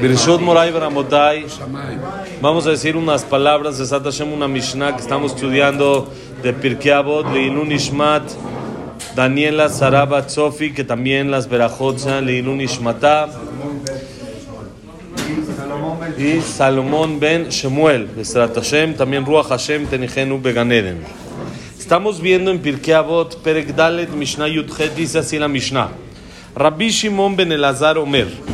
Birshot Moray Bramotay. Vamos a decir unas palabras de Sat Hashem, una Mishnah que estamos estudiando de Pirkei Avot, Leilun Ishmat, Daniela Saraba Tzofi, que también las Berajot Leilun Ishmatá. Y Salomón ben Shemuel, Besrat Hashem, también Ruach Hashem Tenijenu Beganeden. Estamos viendo en Pirkei Avot, Perek Dalet, Mishnah Yudchet, dice así la Mishnah. Rabbi Shimon ben Elazar Omer.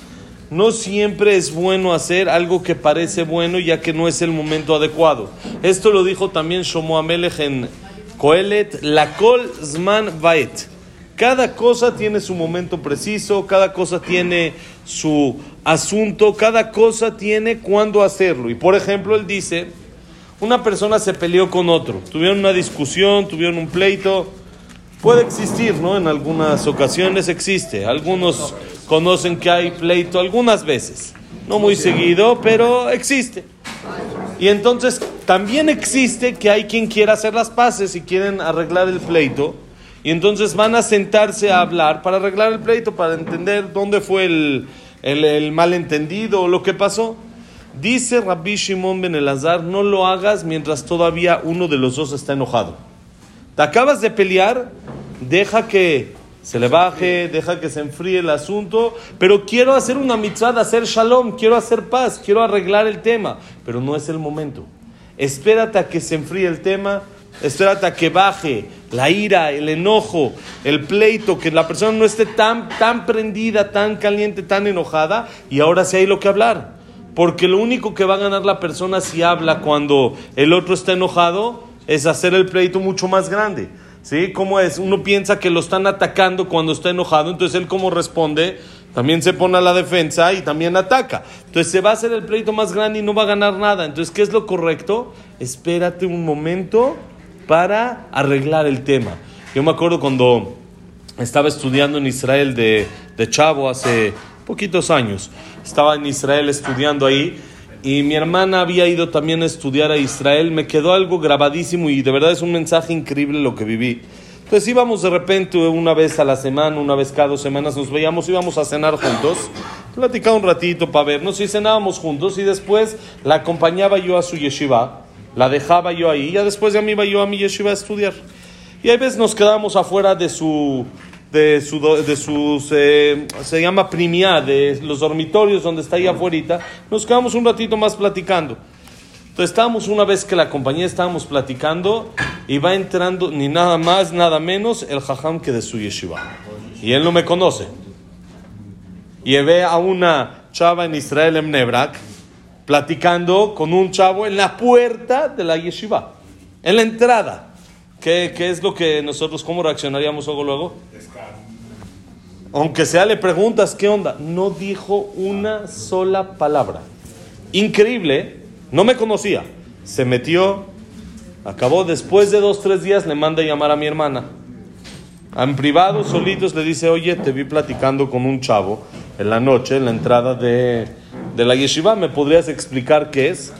no siempre es bueno hacer algo que parece bueno ya que no es el momento adecuado. Esto lo dijo también Shomo Amelech en Koelet, la kol zman vaet. Cada cosa tiene su momento preciso, cada cosa tiene su asunto, cada cosa tiene cuándo hacerlo. Y por ejemplo, él dice, una persona se peleó con otro, tuvieron una discusión, tuvieron un pleito, puede existir, ¿no? En algunas ocasiones existe. Algunos conocen que hay pleito algunas veces. No muy seguido, pero existe. Y entonces también existe que hay quien quiera hacer las paces y quieren arreglar el pleito. Y entonces van a sentarse a hablar para arreglar el pleito, para entender dónde fue el, el, malentendido o lo que pasó. Dice Rabbi Shimon Ben Elazar, no lo hagas mientras todavía uno de los dos está enojado. Te acabas de pelear, deja que se le baje, deja que se enfríe el asunto, pero quiero hacer una mitzvah, hacer shalom, quiero hacer paz, quiero arreglar el tema, pero no es el momento. Espérate a que se enfríe el tema, espérate a que baje la ira, el enojo, el pleito, que la persona no esté tan, tan prendida, tan caliente, tan enojada, y ahora sí hay lo que hablar. Porque lo único que va a ganar la persona si habla cuando el otro está enojado es hacer el pleito mucho más grande. ¿Sí? ¿Cómo es? Uno piensa que lo están atacando cuando está enojado, entonces él como responde, también se pone a la defensa y también ataca. Entonces se va a hacer el pleito más grande y no va a ganar nada. Entonces, ¿qué es lo correcto? Espérate un momento para arreglar el tema. Yo me acuerdo cuando estaba estudiando en Israel de, de chavo hace poquitos años. Estaba en Israel estudiando ahí y mi hermana había ido también a estudiar a Israel, me quedó algo grabadísimo y de verdad es un mensaje increíble lo que viví. Entonces íbamos de repente una vez a la semana, una vez cada dos semanas nos veíamos, íbamos a cenar juntos, platicaba un ratito para vernos y cenábamos juntos y después la acompañaba yo a su yeshiva, la dejaba yo ahí y ya después ya me iba yo a mi yeshiva a estudiar. Y a veces nos quedábamos afuera de su, de, su, de sus, eh, se llama primia, de los dormitorios donde está ahí afuera, nos quedamos un ratito más platicando. Entonces estábamos una vez que la compañía estábamos platicando y va entrando ni nada más, nada menos el jajam que de su yeshiva. Y él no me conoce. Ve a una chava en Israel, en Nebrak, platicando con un chavo en la puerta de la yeshiva, en la entrada. ¿Qué, qué es lo que nosotros, cómo reaccionaríamos luego luego? Aunque sea le preguntas, ¿qué onda? No dijo una sola palabra. Increíble, no me conocía. Se metió, acabó, después de dos, tres días le manda a llamar a mi hermana. En privado, solitos, le dice, oye, te vi platicando con un chavo en la noche, en la entrada de, de la yeshiva, ¿me podrías explicar qué es?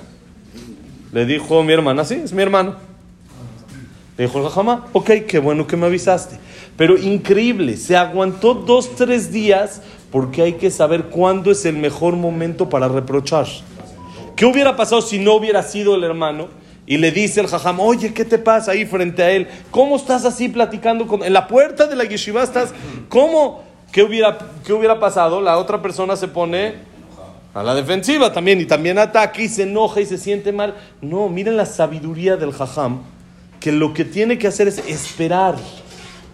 Le dijo mi hermana, sí, es mi hermano. Le dijo el jajama, ok, qué bueno que me avisaste. Pero increíble, se aguantó dos, tres días porque hay que saber cuándo es el mejor momento para reprochar. ¿Qué hubiera pasado si no hubiera sido el hermano? Y le dice el jajam, oye, ¿qué te pasa ahí frente a él? ¿Cómo estás así platicando con... En la puerta de la yeshiva estás... ¿Cómo? ¿Qué hubiera, qué hubiera pasado? La otra persona se pone a la defensiva también y también ataca y se enoja y se siente mal. No, miren la sabiduría del jajam, que lo que tiene que hacer es esperar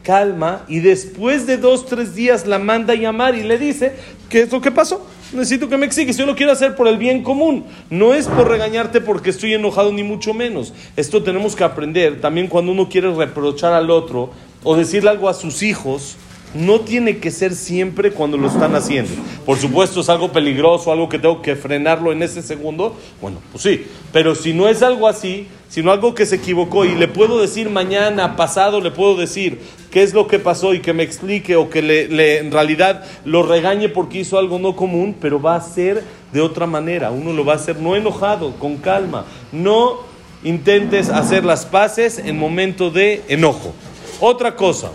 calma y después de dos, tres días la manda a llamar y le dice, ¿qué es lo que pasó? Necesito que me exiges, yo lo quiero hacer por el bien común, no es por regañarte porque estoy enojado ni mucho menos. Esto tenemos que aprender también cuando uno quiere reprochar al otro o decirle algo a sus hijos, no tiene que ser siempre cuando lo están haciendo. Por supuesto, es algo peligroso, algo que tengo que frenarlo en ese segundo. Bueno, pues sí. Pero si no es algo así, sino algo que se equivocó y le puedo decir mañana, pasado, le puedo decir qué es lo que pasó y que me explique o que le, en realidad lo regañe porque hizo algo no común, pero va a ser de otra manera. Uno lo va a hacer no enojado, con calma. No intentes hacer las paces en momento de enojo. Otra cosa.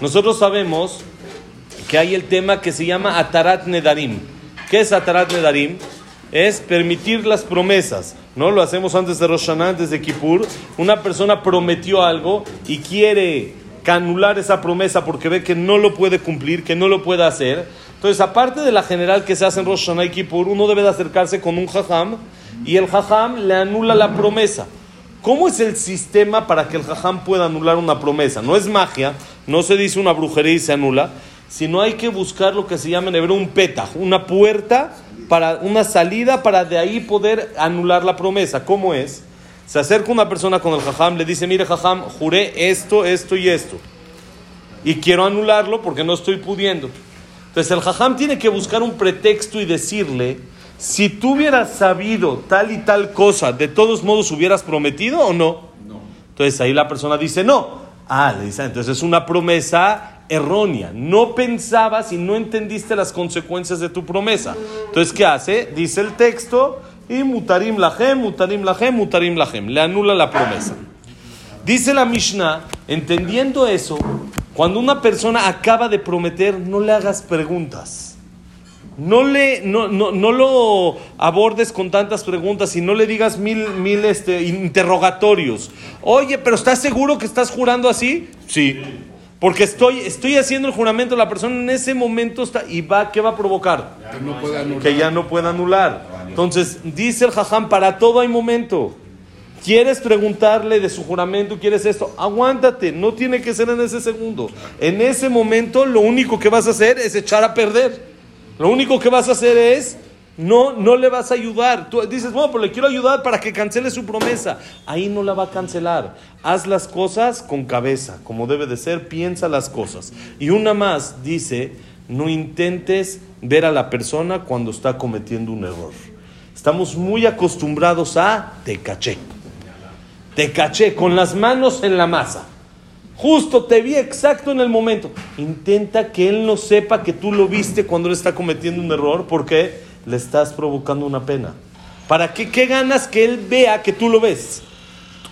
Nosotros sabemos que hay el tema que se llama Atarat Nedarim. ¿Qué es Atarat Nedarim? Es permitir las promesas. ¿no? Lo hacemos antes de Rosh antes de Kippur. Una persona prometió algo y quiere anular esa promesa porque ve que no lo puede cumplir, que no lo puede hacer. Entonces, aparte de la general que se hace en Rosh y Kippur, uno debe de acercarse con un jajam y el jajam le anula la promesa. ¿Cómo es el sistema para que el jajam pueda anular una promesa? No es magia, no se dice una brujería y se anula, sino hay que buscar lo que se llama en hebreo un peta, una puerta para una salida para de ahí poder anular la promesa. ¿Cómo es? Se acerca una persona con el jajam, le dice, mire jajam, juré esto, esto y esto. Y quiero anularlo porque no estoy pudiendo. Entonces el jajam tiene que buscar un pretexto y decirle, si tú hubieras sabido tal y tal cosa, de todos modos hubieras prometido o no. no. Entonces ahí la persona dice no. Ah, le dice, entonces es una promesa errónea. No pensabas y no entendiste las consecuencias de tu promesa. Entonces, ¿qué hace? Dice el texto, y mutarim lahem, mutarim lahem, mutarim lahem. Le anula la promesa. Dice la Mishnah, entendiendo eso, cuando una persona acaba de prometer, no le hagas preguntas. No, le, no, no, no, lo abordes con tantas preguntas y no le digas mil, mil este, interrogatorios. Oye, pero ¿estás seguro que estás jurando así? Sí. Porque estoy, estoy haciendo el juramento, la persona en ese momento está y va, ¿qué va a provocar? Que ya no pueda anular. Entonces, dice el jajam, para todo hay momento. ¿Quieres preguntarle de su juramento? ¿Quieres esto? Aguántate, no tiene que ser en ese segundo. En ese momento lo único que vas a hacer es echar a perder. Lo único que vas a hacer es, no, no le vas a ayudar. Tú dices, bueno, pero le quiero ayudar para que cancele su promesa. Ahí no la va a cancelar. Haz las cosas con cabeza, como debe de ser, piensa las cosas. Y una más dice, no intentes ver a la persona cuando está cometiendo un error. Estamos muy acostumbrados a te caché. Te caché con las manos en la masa. Justo te vi exacto en el momento. Intenta que él no sepa que tú lo viste cuando él está cometiendo un error porque le estás provocando una pena. ¿Para qué, qué ganas que él vea que tú lo ves?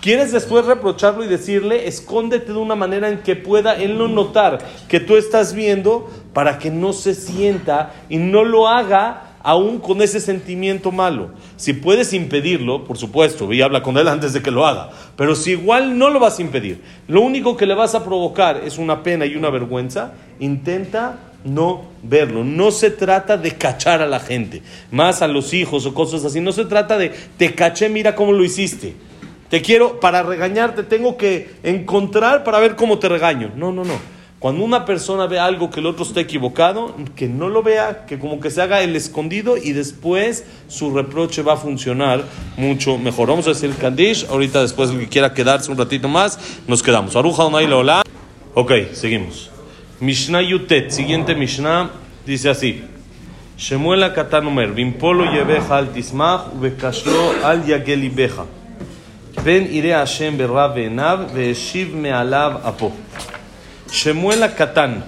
¿Quieres después reprocharlo y decirle, escóndete de una manera en que pueda él no notar que tú estás viendo para que no se sienta y no lo haga aún con ese sentimiento malo. Si puedes impedirlo, por supuesto, y habla con él antes de que lo haga, pero si igual no lo vas a impedir, lo único que le vas a provocar es una pena y una vergüenza, intenta no verlo. No se trata de cachar a la gente, más a los hijos o cosas así. No se trata de te caché, mira cómo lo hiciste. Te quiero, para regañarte, tengo que encontrar para ver cómo te regaño. No, no, no. Cuando una persona ve algo que el otro está equivocado, que no lo vea, que como que se haga el escondido y después su reproche va a funcionar mucho mejor. Vamos a decir Kandish, ahorita después el que quiera quedarse un ratito más, nos quedamos. Aruja Onay Ok, seguimos. Mishnah Yutet, siguiente Mishnah, dice así. Shemuel Katan Omer, Vimpolo yebeja al tismach, ubekashlo al yagelibeja. Ben ire Hashem berra ve'enav, ve'eshiv me'alav apo. Shemuel Katán,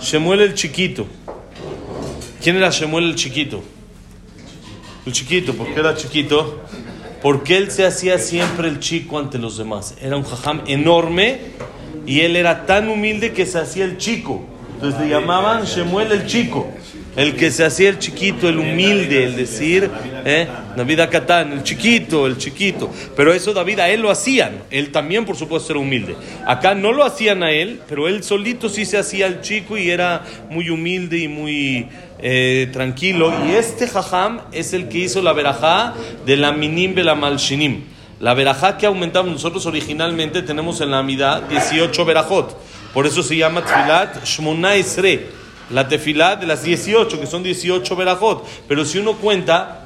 Shemuel el chiquito. ¿Quién era Shemuel el chiquito? El chiquito, ¿por qué era chiquito? Porque él se hacía siempre el chico ante los demás. Era un jajam enorme y él era tan humilde que se hacía el chico. Entonces le llamaban Shemuel el chico. El que se hacía el chiquito, el humilde, el decir, ¿eh? David Acatán, el chiquito, el chiquito. Pero eso David a él lo hacían. Él también, por supuesto, era humilde. Acá no lo hacían a él, pero él solito sí se hacía el chico y era muy humilde y muy eh, tranquilo. Y este jajam es el que hizo la verajá de la minim la malshinim. La verajá que aumentamos nosotros originalmente tenemos en la amidad 18 verajot. Por eso se llama Tfilat Shmona Esre la tefilá de las 18, que son 18 verajot. Pero si uno cuenta,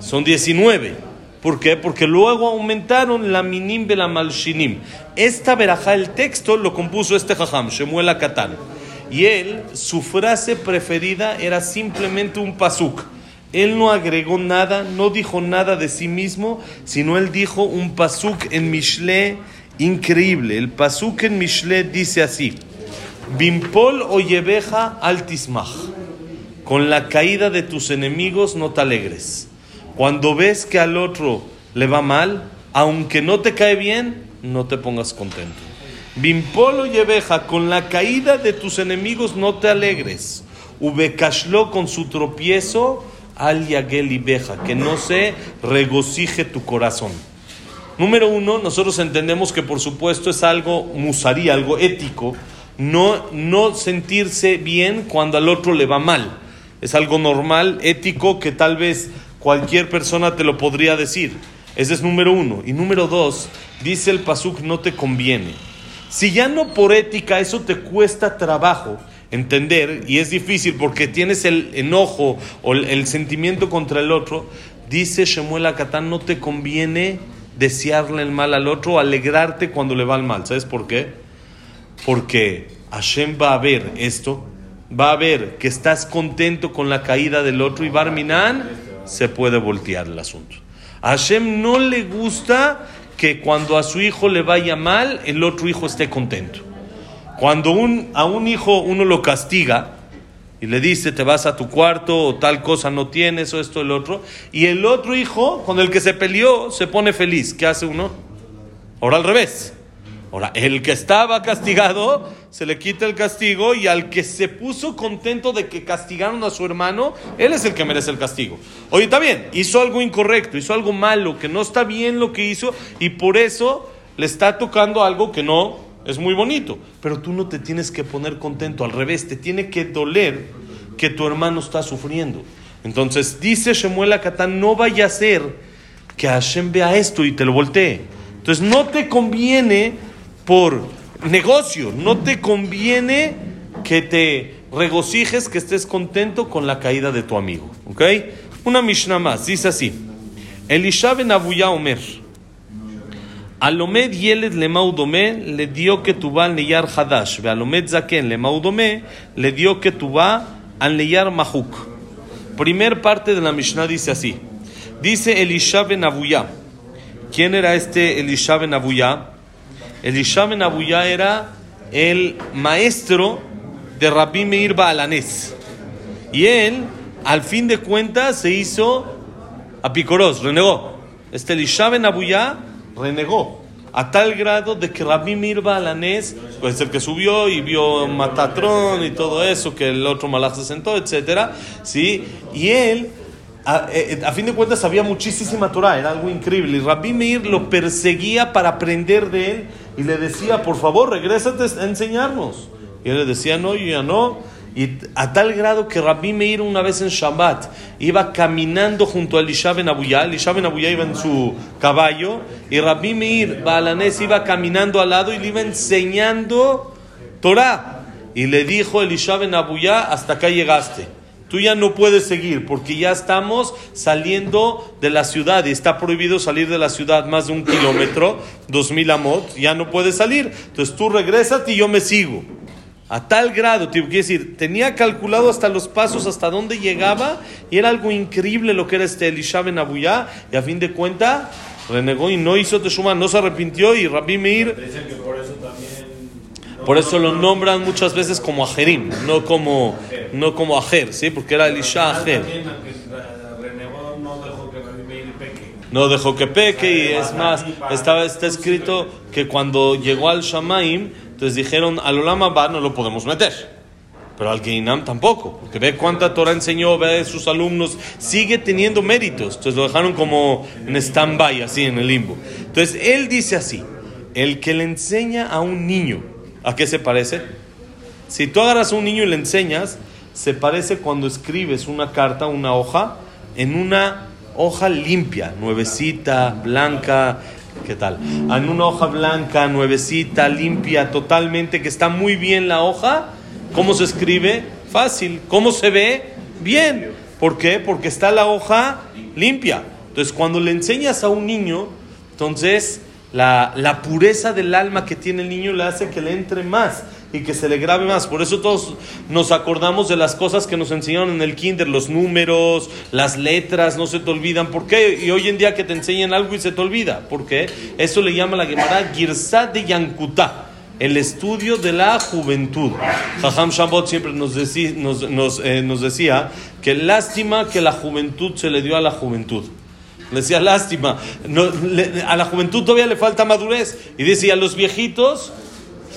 son 19. ¿Por qué? Porque luego aumentaron la minim de la malshinim. Esta verajá, el texto, lo compuso este jajam, Shemuel Akatán. Y él, su frase preferida era simplemente un pasuk. Él no agregó nada, no dijo nada de sí mismo, sino él dijo un pasuk en Mishle increíble. El pasuk en Mishle dice así: Bimpol oyebeja altismach. Con la caída de tus enemigos no te alegres. Cuando ves que al otro le va mal, aunque no te cae bien, no te pongas contento. Bimpolo yebeja, con la caída de tus enemigos no te alegres. Ubekashlo con su tropiezo, al yagel y beja, que no se regocije tu corazón. Número uno, nosotros entendemos que por supuesto es algo musarí, algo ético, no, no sentirse bien cuando al otro le va mal. Es algo normal, ético, que tal vez cualquier persona te lo podría decir. Ese es número uno. Y número dos, dice el Pasuk, no te conviene. Si ya no por ética eso te cuesta trabajo entender y es difícil porque tienes el enojo o el, sentimiento contra el otro, dice Shemuel Akatán, no te conviene desearle el mal al otro, alegrarte cuando le va el mal. ¿Sabes por qué? Porque Hashem va a ver esto, va a ver que estás contento con la caída del otro y Barminan se puede voltear el asunto. A Hashem no le gusta que cuando a su hijo le vaya mal, el otro hijo esté contento. Cuando un, a un hijo uno lo castiga y le dice te vas a tu cuarto o tal cosa no tienes o esto el otro, y el otro hijo con el que se peleó se pone feliz, ¿qué hace uno? Ahora al revés. Ahora, el que estaba castigado se le quita el castigo y al que se puso contento de que castigaron a su hermano, él es el que merece el castigo. Oye, está bien, hizo algo incorrecto, hizo algo malo, que no está bien lo que hizo y por eso le está tocando algo que no es muy bonito. Pero tú no te tienes que poner contento, al revés, te tiene que doler que tu hermano está sufriendo. Entonces dice Shemuel Akatán, no vaya a ser que Hashem vea esto y te lo voltee. Entonces no te conviene por negocio. No te conviene que te regocijes, que estés contento con la caída de tu amigo. ¿Ok? Una Mishnah más. Dice así. Elisha ben Abuya Omer. Alomed Yeled Lemaudome le dio que tuba al Neyar Hadash. Ve Alomed Zaken Lemaudome le dio que tuba al Neyar Mahuk. Primer parte de la Mishnah dice así. Dice Elisha ben Abuya. ¿Quién era este Elisha ben Abuya? Elisha ben Abuya era el maestro de Rabbi Meir Baalanés. Y él, al fin de cuentas, se hizo apicoros, renegó. Este Elisha ben Abuya renegó a tal grado de que Rabbi Meir Baalanés, pues el que subió y vio Matatrón y todo eso, que el otro malach se sentó, etcétera, ¿sí? Y él eh, a, fin de cuentas sabía muchísima Torah, era algo increíble. Y Rabbi Meir lo perseguía para aprender de él y le decía, por favor, regrésate a enseñarnos. Y él le decía, no, yo ya no. Y a tal grado que Rabbi Meir una vez en Shabbat iba caminando junto a Elisha ben Abuyá, Elisha ben Abuyá iba en su caballo y Rabbi Meir Balanés iba caminando al lado y le iba enseñando Torah. Y le dijo Elisha ben Abuyá, hasta acá llegaste. Tú ya no puedes seguir porque ya estamos saliendo de la ciudad y está prohibido salir de la ciudad más de un kilómetro, dos mil amot, ya no puedes salir. Entonces tú regresas y yo me sigo. A tal grado, quiero decir, tenía calculado hasta los pasos, hasta dónde llegaba, y era algo increíble lo que era este Elisha ben Abuyá, y a fin de cuenta renegó y no hizo Teshuma, no se arrepintió, y Rabbi Meir. Por eso lo nombran muchas veces como Ajerim, no como, no como Ajer, ¿sí? Porque era Elisha Ajer. No dejó que peque y es más, estaba, está escrito que cuando llegó al Shamaim, entonces dijeron, al Olama Ba no lo podemos meter. Pero al Geinam tampoco, porque ve cuánta Torah enseñó, ve sus alumnos, sigue teniendo méritos. Entonces lo dejaron como en stand-by, así en el limbo. Entonces él dice así: el que le enseña a un niño ¿A qué se parece? Si tú agarras a un niño y le enseñas, se parece cuando escribes una carta, una hoja, en una hoja limpia, nuevecita, blanca, ¿qué tal? En una hoja blanca, nuevecita, limpia, totalmente, que está muy bien la hoja. ¿Cómo se escribe? Fácil. ¿Cómo se ve? Bien. ¿Por qué? Porque está la hoja limpia. Entonces, cuando le enseñas a un niño, entonces la, pureza del alma que tiene el niño le hace que le entre más. y que se le grabe más. Por eso todos nos acordamos de las cosas que nos enseñaron en el kinder, los números, las letras, no se te olvidan. ¿Por qué? Y hoy en día que te enseñan algo y se te olvida. ¿Por qué? Eso le llama la Gemara Girsat de Yankutá el estudio de la juventud. Jajam Shabbat siempre nos, decía, nos, eh, nos, decía que lástima que la juventud se le dio a la juventud. Le decía lástima, a la juventud todavía le falta madurez. Y dice, a los viejitos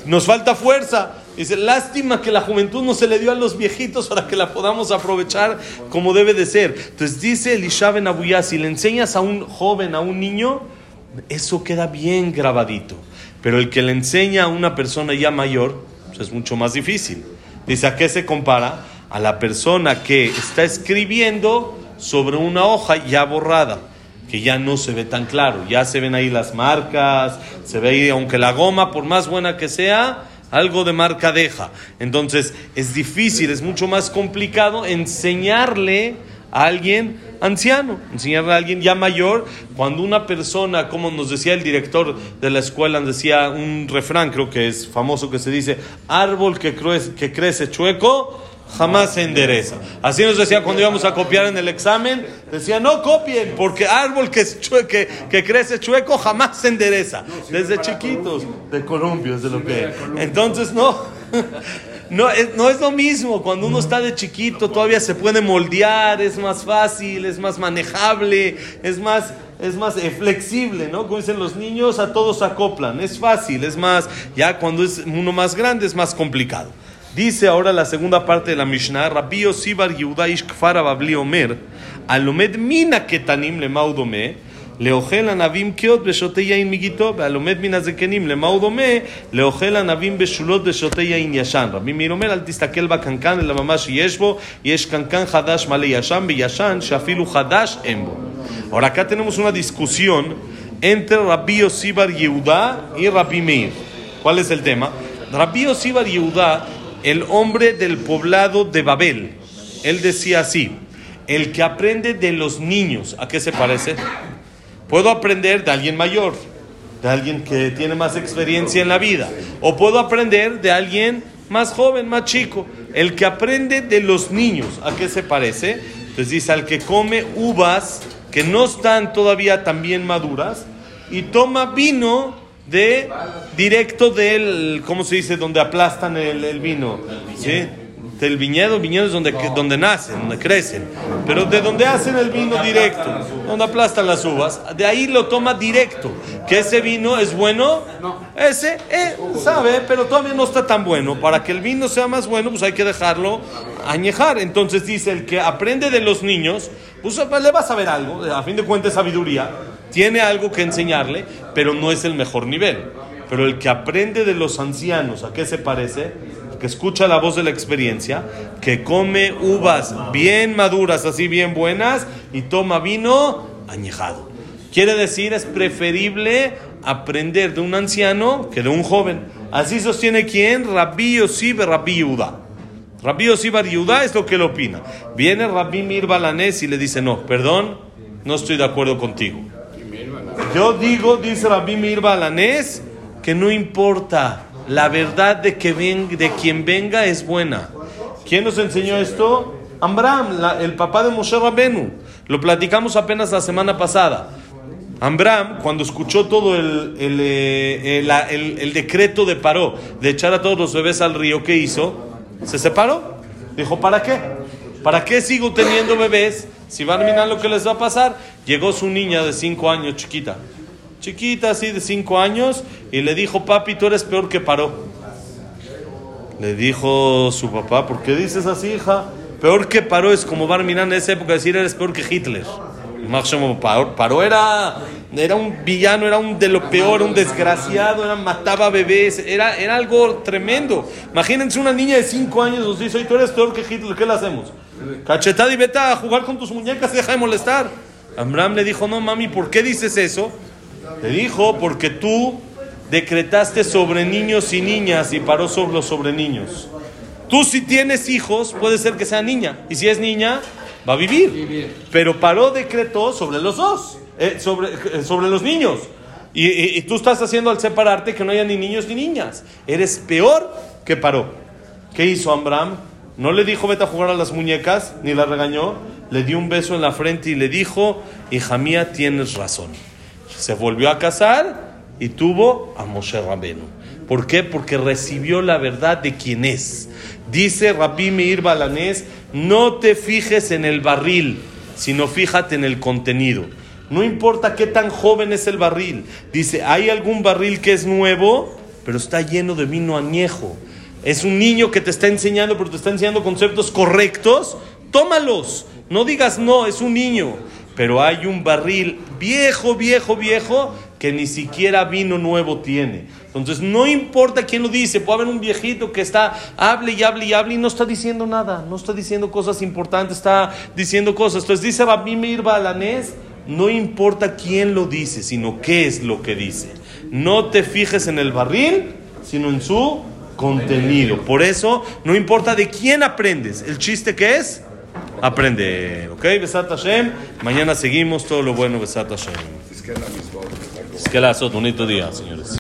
nos falta fuerza. Dice, lástima que la juventud no se le dio a los viejitos para que la podamos aprovechar como debe de ser. Entonces dice Elisha Ben Abuyá, si le enseñas a un joven, a un niño, eso queda bien grabadito. Pero el que le enseña a una persona ya mayor, pues es mucho más difícil. Dice, ¿a qué se compara? A la persona que está escribiendo sobre una hoja ya borrada, que ya no se ve tan claro, ya se ven ahí las marcas, se ve ahí, aunque la goma, por más buena que sea, algo de marca deja. Entonces, es difícil, es mucho más complicado enseñarle a alguien anciano, enseñarle a alguien ya mayor, cuando una persona, como nos decía el director de la escuela, decía un refrán, creo que es famoso, que se dice, árbol que crece, que crece chueco, jamás se endereza. Así nos decía cuando íbamos a copiar en el examen, decía, no copien, porque árbol que, que, que crece chueco jamás se endereza. Desde chiquitos, de columpios, de lo que... Entonces, no. No es, no es lo mismo, cuando uno está de chiquito todavía se puede moldear, es más fácil, es más manejable, es más, es más eh, flexible, ¿no? Como dicen los niños, a todos acoplan, es fácil, es más, ya cuando es uno más grande es más complicado. Dice ahora la segunda parte de la Mishnah, Rabbi Yosibar Yehuda Ishkfar Ababli Omer, Alomed Mina Ketanim le Maudome, Leochel Anavim Kiot Beshote Yain Migito, Alomed Mina Zekenim le Maudome, Leochel Anavim Beshulot Beshote Yain Yashan. Rabbi Miromer, al tistakel Bakankan, el Mamash Yeshbo, Yesh Kankan Hadash Male Yashan, Beyashan, Shafilu Hadash Embo. Ahora acá tenemos una discusión entre Rabbi Yosibar Yehuda y Rabbi Meir. ¿Cuál es el tema? Rabbi Yosibar Yehuda el hombre del poblado de Babel, él decía así, el que aprende de los niños, ¿a qué se parece? Puedo aprender de alguien mayor, de alguien que tiene más experiencia en la vida, o puedo aprender de alguien más joven, más chico. El que aprende de los niños, ¿a qué se parece? Entonces dice, al que come uvas que no están todavía tan bien maduras y toma vino de directo del, ¿cómo se dice? Donde aplastan el, el vino. ¿Sí? del viñedo, viñedos donde, donde nacen, donde crecen, pero de donde hacen el vino directo, donde aplastan las uvas, de ahí lo toma directo. Que ese vino es bueno, ese eh, sabe, pero todavía no está tan bueno. Para que el vino sea más bueno, pues hay que dejarlo añejar. Entonces dice, el que aprende de los niños, pues le va a saber algo, a fin de cuentas sabiduría, tiene algo que enseñarle, pero no es el mejor nivel. Pero el que aprende de los ancianos, ¿a qué se parece? que escucha la voz de la experiencia, que come uvas bien maduras, así bien buenas, y toma vino añejado. Quiere decir, es preferible aprender de un anciano que de un joven. Así sostiene quién? Rabbi Yosib Rabbi Yehuda. Rabbi Yosib Yehuda es lo que él opina. Viene Rabbi Mir Balanés y le dice, no, perdón, no estoy de acuerdo contigo. Yo digo, dice Rabbi Mir Balanés, que no importa la verdad de, que de quien venga es buena. ¿Quién nos enseñó esto? Ambram, el papá de Moshe Rabenu. Lo platicamos apenas la semana pasada. Ambram, cuando escuchó todo el, el, eh, el, decreto de Paró de echar a todos los bebés al río, ¿qué hizo? Se separó. Dijo, ¿para qué? ¿Para qué sigo teniendo bebés si van a lo que les va a pasar? Llegó su niña de cinco años, chiquita chiquita así de cinco años, y le dijo, papi, tú eres peor que Paró. Le dijo su papá, ¿por qué dices así, hija? Peor que Paró es como Barminan en esa época decir, eres peor que Hitler. Paró era, era un villano, era un de lo peor, un desgraciado, era, mataba bebés, era, era algo tremendo. Imagínense una niña de cinco años nos dice, tú eres peor que Hitler, ¿qué le hacemos? Cachetada y vete a jugar con tus muñecas y deja de molestar. Amram le dijo, no mami, ¿por qué dices eso? Te dijo porque tú decretaste sobre niños y niñas y paró sobre los sobre niños. Tú si tienes hijos, puede ser que sea niña. Y si es niña, va a vivir. Pero paró decretó sobre los dos, eh, sobre, eh, sobre los niños. Y, tú estás haciendo al separarte que no haya ni niños ni niñas. Eres peor que paró. ¿Qué hizo Abraham? No le dijo vete a jugar a las muñecas, ni la regañó. Le dio un beso en la frente y le dijo, hija mía, tienes razón. Se volvió a casar y tuvo a Moshe Rabenu. ¿Por qué? Porque recibió la verdad de quién es. Dice Rabbi Meir Balanés, no te fijes en el barril, sino fíjate en el contenido. No importa qué tan joven es el barril. Dice, hay algún barril que es nuevo, pero está lleno de vino añejo. Es un niño que te está enseñando, pero te está enseñando conceptos correctos. Tómalos. No digas no, es un niño. Pero hay un barril viejo, viejo, viejo, que ni siquiera vino nuevo tiene. Entonces, no importa quién lo dice, puede haber un viejito que está, hable y hable y hable y no está diciendo nada, no está diciendo cosas importantes, está diciendo cosas. Entonces, dice Rabbi Balanés, no importa quién lo dice, sino qué es lo que dice. No te fijes en el barril, sino en su contenido. Por eso, no importa de quién aprendes, el chiste que es aprender. ¿Ok? Besat Hashem. Mañana seguimos todo lo bueno, Besat Hashem. Es que la bonito día, señores.